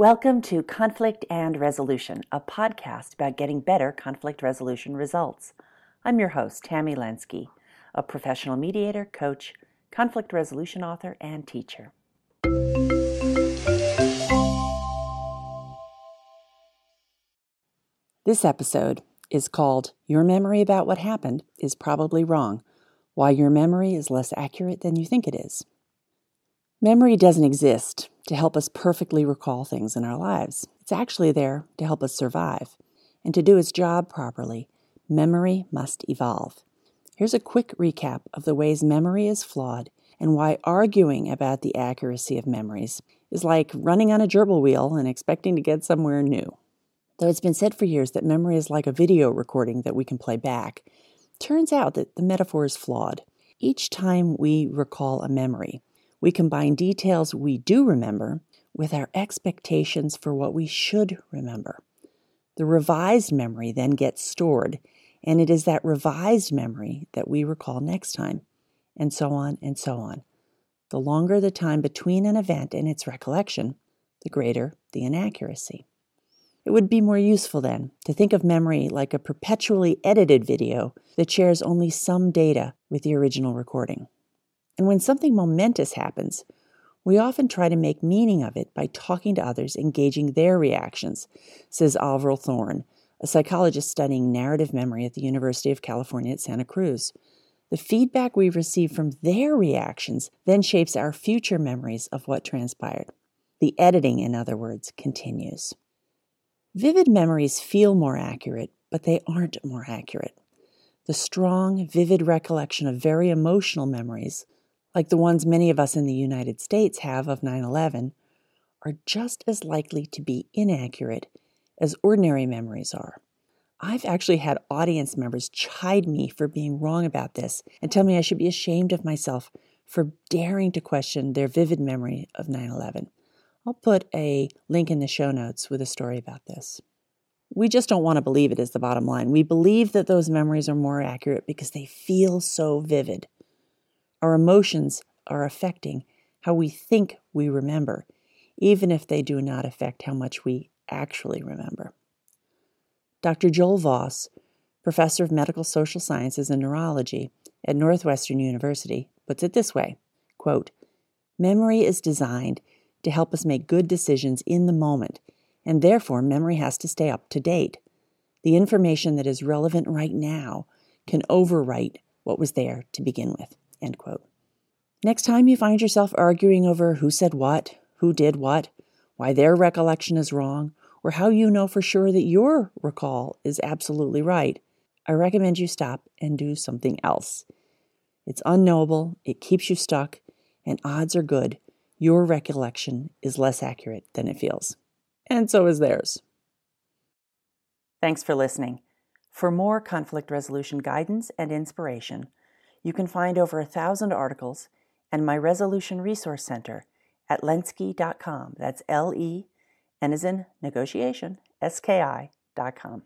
Welcome to Conflict and Resolution, a podcast about getting better conflict resolution results. I'm your host, Tammy Lenski, a professional mediator, coach, conflict resolution author, and teacher. This episode is called Your Memory About What Happened is Probably Wrong Why Your Memory is Less Accurate Than You Think It Is. Memory doesn't exist to help us perfectly recall things in our lives. It's actually there to help us survive. And to do its job properly, memory must evolve. Here's a quick recap of the ways memory is flawed and why arguing about the accuracy of memories is like running on a gerbil wheel and expecting to get somewhere new. Though it's been said for years that memory is like a video recording that we can play back, turns out that the metaphor is flawed. Each time we recall a memory, we combine details we do remember with our expectations for what we should remember. The revised memory then gets stored, and it is that revised memory that we recall next time, and so on and so on. The longer the time between an event and its recollection, the greater the inaccuracy. It would be more useful then to think of memory like a perpetually edited video that shares only some data with the original recording. And when something momentous happens, we often try to make meaning of it by talking to others, engaging their reactions, says Avril Thorne, a psychologist studying narrative memory at the University of California at Santa Cruz. The feedback we receive from their reactions then shapes our future memories of what transpired. The editing, in other words, continues. Vivid memories feel more accurate, but they aren't more accurate. The strong, vivid recollection of very emotional memories like the ones many of us in the United States have of 9 11, are just as likely to be inaccurate as ordinary memories are. I've actually had audience members chide me for being wrong about this and tell me I should be ashamed of myself for daring to question their vivid memory of 9 11. I'll put a link in the show notes with a story about this. We just don't want to believe it, is the bottom line. We believe that those memories are more accurate because they feel so vivid. Our emotions are affecting how we think we remember, even if they do not affect how much we actually remember. Dr. Joel Voss, professor of medical social sciences and neurology at Northwestern University, puts it this way quote, Memory is designed to help us make good decisions in the moment, and therefore memory has to stay up to date. The information that is relevant right now can overwrite what was there to begin with. End quote. Next time you find yourself arguing over who said what, who did what, why their recollection is wrong, or how you know for sure that your recall is absolutely right, I recommend you stop and do something else. It's unknowable, it keeps you stuck, and odds are good your recollection is less accurate than it feels. And so is theirs. Thanks for listening. For more conflict resolution guidance and inspiration, you can find over a thousand articles and my Resolution Resource Center at lenski.com. That's L E, N as in negotiation, S K I.com.